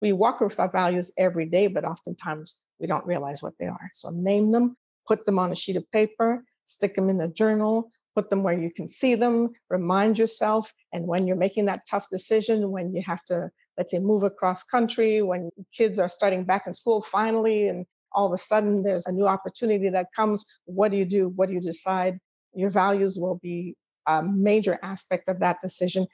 We walk with our values every day, but oftentimes we don't realize what they are. So name them, put them on a sheet of paper, stick them in a journal, put them where you can see them, remind yourself. And when you're making that tough decision, when you have to, let's say, move across country, when kids are starting back in school finally, and all of a sudden there's a new opportunity that comes, what do you do? What do you decide? Your values will be a major aspect of that decision.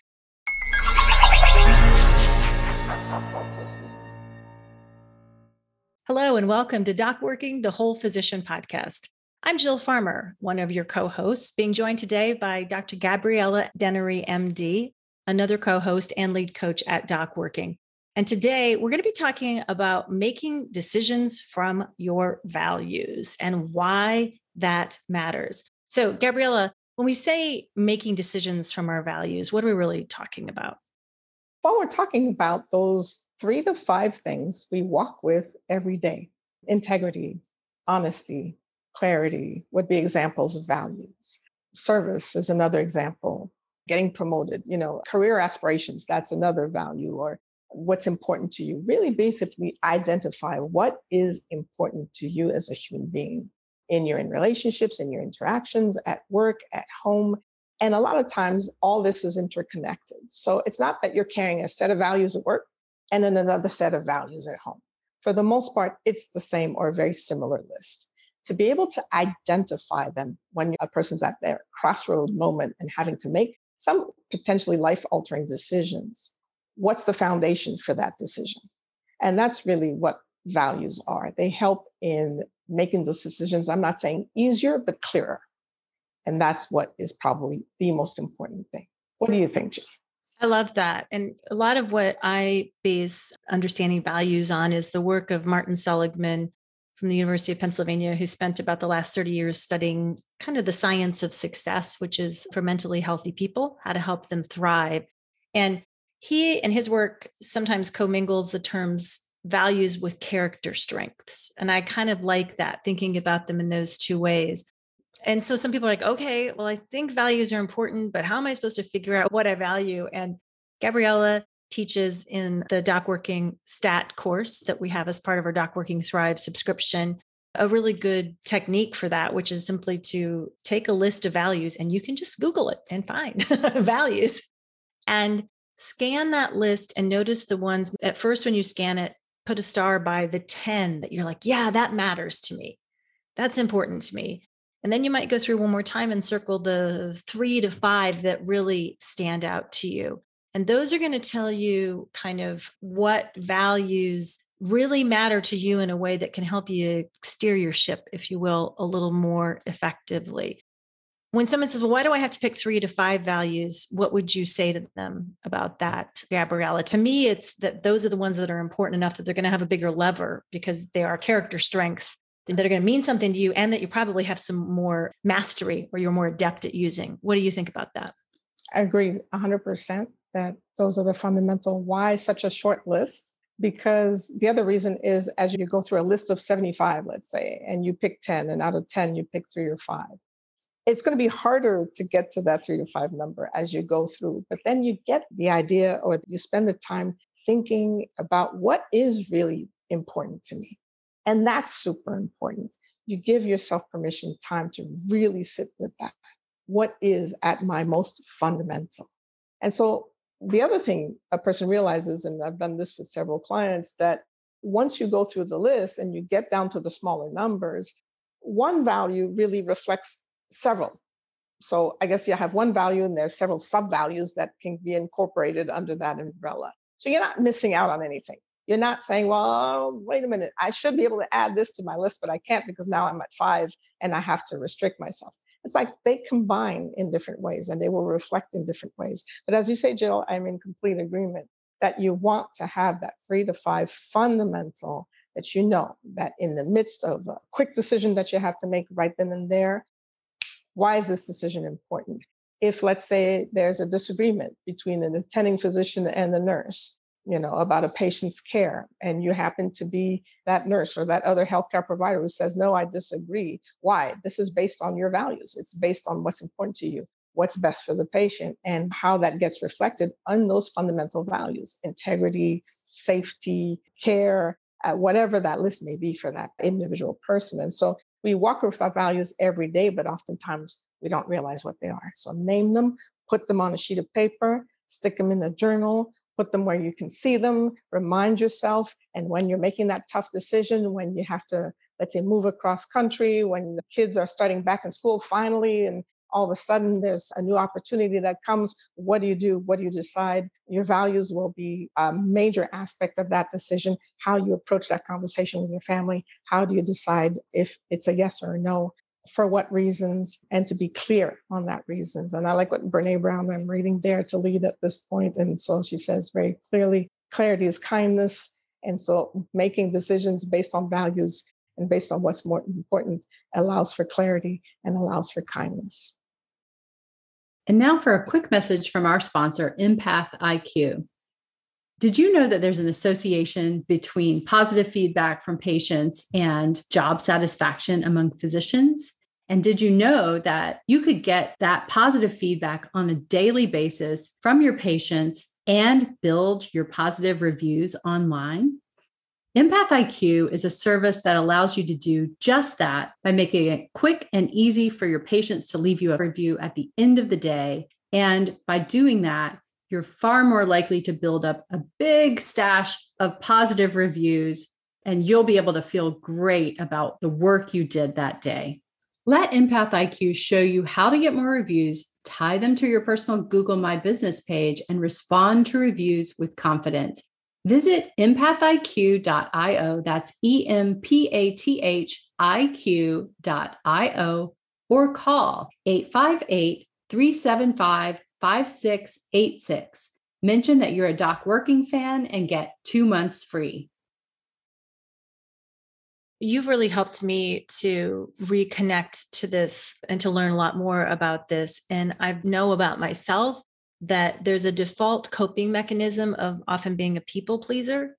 Hello, and welcome to Doc Working, the Whole Physician Podcast. I'm Jill Farmer, one of your co hosts, being joined today by Dr. Gabriella Dennery, MD, another co host and lead coach at Doc Working. And today we're going to be talking about making decisions from your values and why that matters. So, Gabriella, when we say making decisions from our values, what are we really talking about? Well, we're talking about those three to five things we walk with every day integrity, honesty, clarity would be examples of values. Service is another example. Getting promoted, you know, career aspirations, that's another value, or what's important to you. Really basically identify what is important to you as a human being in your in relationships, in your interactions, at work, at home. And a lot of times all this is interconnected. So it's not that you're carrying a set of values at work and then another set of values at home. For the most part, it's the same or very similar list to be able to identify them when a person's at their crossroad moment and having to make some potentially life altering decisions. What's the foundation for that decision? And that's really what values are. They help in making those decisions. I'm not saying easier, but clearer. And that's what is probably the most important thing. What do you think, Jill? I love that. And a lot of what I base understanding values on is the work of Martin Seligman from the University of Pennsylvania who spent about the last 30 years studying kind of the science of success, which is for mentally healthy people, how to help them thrive. And he and his work sometimes commingles the terms values with character strengths. And I kind of like that, thinking about them in those two ways. And so some people are like, okay, well, I think values are important, but how am I supposed to figure out what I value? And Gabriella teaches in the Doc Working Stat course that we have as part of our Doc Working Thrive subscription a really good technique for that, which is simply to take a list of values and you can just Google it and find values and scan that list and notice the ones at first when you scan it, put a star by the 10 that you're like, yeah, that matters to me. That's important to me. And then you might go through one more time and circle the three to five that really stand out to you. And those are going to tell you kind of what values really matter to you in a way that can help you steer your ship, if you will, a little more effectively. When someone says, Well, why do I have to pick three to five values? What would you say to them about that, Gabriella? To me, it's that those are the ones that are important enough that they're going to have a bigger lever because they are character strengths that are going to mean something to you and that you probably have some more mastery or you're more adept at using. What do you think about that? I agree 100% that those are the fundamental. Why such a short list? Because the other reason is as you go through a list of 75, let's say, and you pick 10, and out of 10, you pick three or five, it's going to be harder to get to that three to five number as you go through. But then you get the idea or you spend the time thinking about what is really important to me. And that's super important. You give yourself permission, time to really sit with that. What is at my most fundamental? And so the other thing a person realizes, and I've done this with several clients, that once you go through the list and you get down to the smaller numbers, one value really reflects several. So I guess you have one value and there's several sub values that can be incorporated under that umbrella. So you're not missing out on anything. You're not saying, well, wait a minute, I should be able to add this to my list, but I can't because now I'm at five and I have to restrict myself it's like they combine in different ways and they will reflect in different ways. But as you say, Jill, I'm in complete agreement that you want to have that three to five fundamental that you know that in the midst of a quick decision that you have to make right then and there, why is this decision important? If, let's say, there's a disagreement between an attending physician and the nurse, you know, about a patient's care, and you happen to be that nurse or that other healthcare provider who says, No, I disagree. Why? This is based on your values. It's based on what's important to you, what's best for the patient, and how that gets reflected on those fundamental values integrity, safety, care, uh, whatever that list may be for that individual person. And so we walk with our values every day, but oftentimes we don't realize what they are. So name them, put them on a sheet of paper, stick them in a journal, put them where you can see them, remind yourself. And when you're making that tough decision, when you have to, let's say, move across country, when the kids are starting back in school finally, and all of a sudden there's a new opportunity that comes, what do you do? What do you decide? Your values will be a major aspect of that decision, how you approach that conversation with your family. How do you decide if it's a yes or a no? For what reasons and to be clear on that reasons. And I like what Brene Brown, I'm reading Dare to Lead at this point. And so she says very clearly clarity is kindness. And so making decisions based on values and based on what's more important allows for clarity and allows for kindness. And now for a quick message from our sponsor, Empath IQ. Did you know that there's an association between positive feedback from patients and job satisfaction among physicians? And did you know that you could get that positive feedback on a daily basis from your patients and build your positive reviews online? Empath IQ is a service that allows you to do just that by making it quick and easy for your patients to leave you a review at the end of the day. And by doing that, you're far more likely to build up a big stash of positive reviews and you'll be able to feel great about the work you did that day. Let Empath IQ show you how to get more reviews, tie them to your personal Google My Business page, and respond to reviews with confidence. Visit empathiq.io, that's E M P A T H I Q.io, or call 858 375 5686. Mention that you're a Doc Working fan and get two months free. You've really helped me to reconnect to this and to learn a lot more about this. And I know about myself that there's a default coping mechanism of often being a people pleaser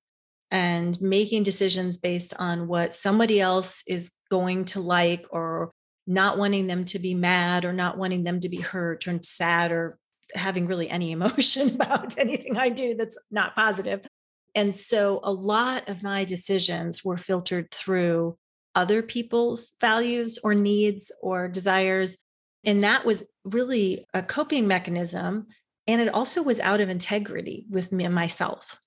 and making decisions based on what somebody else is going to like or not wanting them to be mad or not wanting them to be hurt or sad or having really any emotion about anything I do that's not positive. And so a lot of my decisions were filtered through other people's values or needs or desires. And that was really a coping mechanism. And it also was out of integrity with me and myself.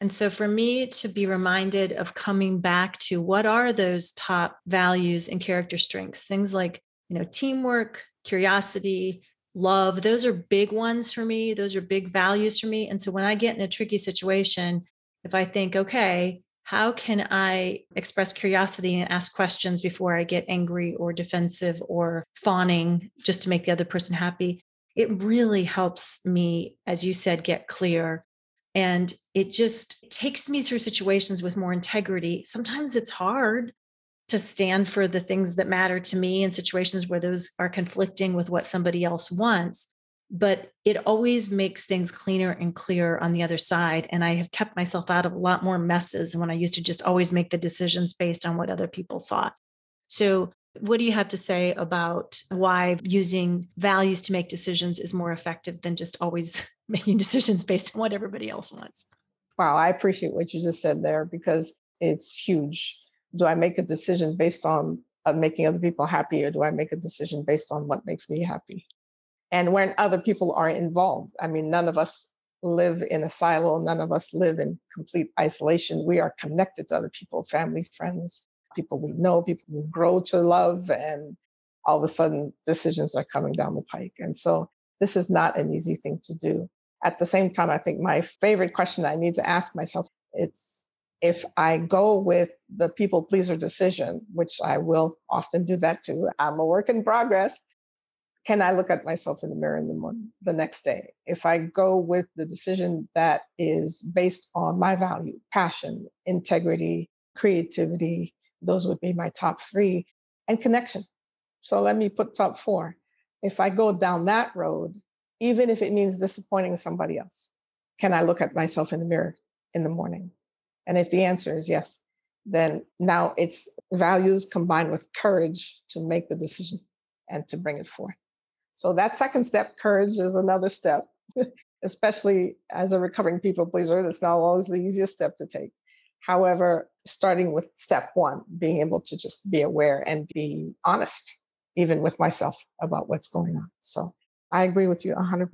And so for me to be reminded of coming back to what are those top values and character strengths, things like, you know, teamwork, curiosity, love. Those are big ones for me. Those are big values for me. And so when i get in a tricky situation if i think okay how can i express curiosity and ask questions before i get angry or defensive or fawning just to make the other person happy? It really helps me as you said get clear. And it just takes me through situations with more integrity. Sometimes it's hard to stand for the things that matter to me in situations where those are conflicting with what somebody else wants. But it always makes things cleaner and clearer on the other side and i have kept myself out of a lot more messes when i used to just always make the decisions based on what other people thought. So what do you have to say about why using values to make decisions is more effective than just always making decisions based on what everybody else wants? Wow i appreciate what you just said there because it's huge do I make a decision based on uh, making other people happy or do I make a decision based on what makes me happy? And when other people are involved, I mean, none of us live in a silo, none of us live in complete isolation. We are connected to other people, family, friends, people we know, people we grow to love, and all of a sudden decisions are coming down the pike. And so this is not an easy thing to do. At the same time, I think my favorite question I need to ask myself, it's if I go with the people pleaser decision, which I will often do that too, I'm a work in progress. Can I look at myself in the mirror in the morning, the next day? If I go with the decision that is based on my value, passion, integrity, creativity, those would be my top three, and connection. So let me put top four. If I go down that road, even if it means disappointing somebody else, can I look at myself in the mirror in the morning? And if the answer is yes, then now it's values combined with courage to make the decision and to bring it forth. So that second step, courage, is another step. especially as a recovering people pleaser. That's not always the easiest step to take. However, starting with step one, being able to just be aware and be honest, even with myself, about what's going on. So I agree with you 100%.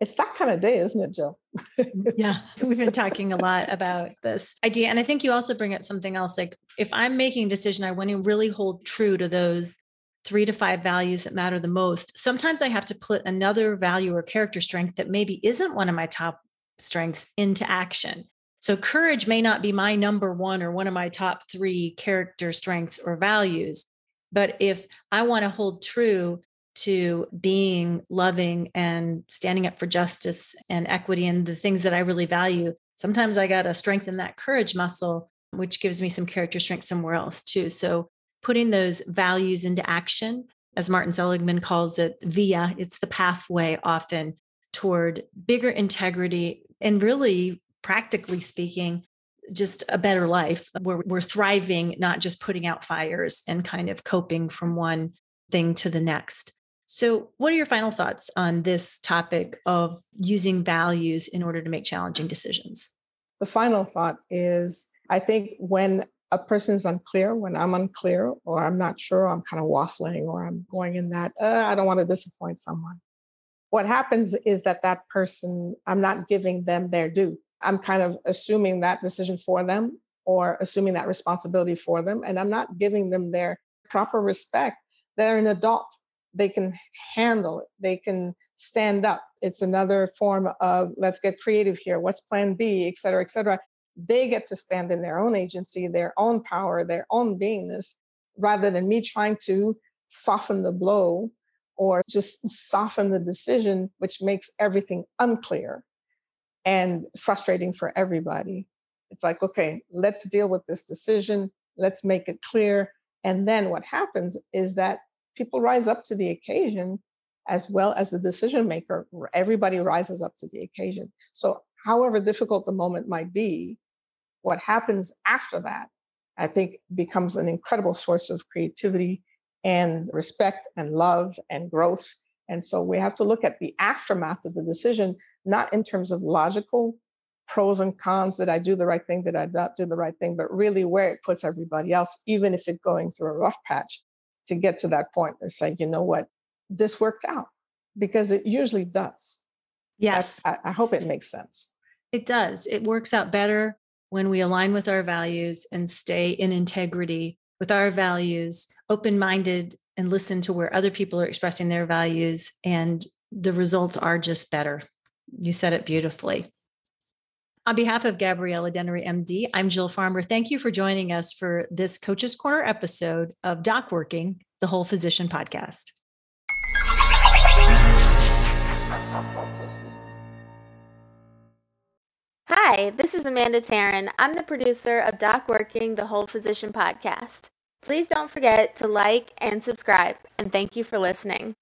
It's that kind of day, isn't it, Jill? yeah, we've been talking a lot about this idea. And I think you also bring up something else like if I'm making a decision, I want to really hold true to those three to five values that matter the most. Sometimes I have to put another value or character strength that maybe isn't one of my top strengths into action. So, courage may not be my number one or one of my top three character strengths or values. But if I want to hold true to being loving and standing up for justice and equity and the things that I really value, sometimes I got to strengthen that courage muscle, which gives me some character strength somewhere else too. So putting those values into action, as Martin Seligman calls it, via, it's the pathway often toward bigger integrity and really practically speaking, just a better life where we're thriving, not just putting out fires and kind of coping from one thing to the next. So, what are your final thoughts on this topic of using values in order to make challenging decisions? The final thought is I think when a person is unclear, when I'm unclear or I'm not sure, I'm kind of waffling or I'm going in that, uh, I don't want to disappoint someone. What happens is that that person, I'm not giving them their due. I'm kind of assuming that decision for them or assuming that responsibility for them, and I'm not giving them their proper respect. They're an adult they can handle it they can stand up. It's another form of let's get creative here. What's plan b? et cetera et cetera. They get to stand in their own agency their own power their own beingness rather than me trying to soften the blow or just soften the decision which makes everything unclear and frustrating for everybody. It's like okay let's deal with this decision. Let's make it clear. And then what happens is that people rise up to the occasion as well as the decision maker. Everybody rises up to the occasion. So, however difficult the moment might be, what happens after that, I think, becomes an incredible source of creativity and respect and love and growth. And so we have to look at the aftermath of the decision, not in terms of logical pros and cons that I do the right thing, that I not do the right thing, but really where it puts everybody else, even if it's going through a rough patch to get to that point and say, you know what, this worked out because it usually does. Yes. I, I hope it makes sense. It does. It works out better when we align with our values and stay in integrity with our values, open minded, and listen to where other people are expressing their values. And the results are just better. You said it beautifully. On behalf of Gabriella Dennery, MD, I'm Jill Farmer. Thank you for joining us for this Coach's Corner episode of Doc Working, the Whole Physician Podcast. Hi, this is Amanda Taryn. I'm the producer of Doc Working, the Whole Physician Podcast. Please don't forget to like and subscribe, and thank you for listening.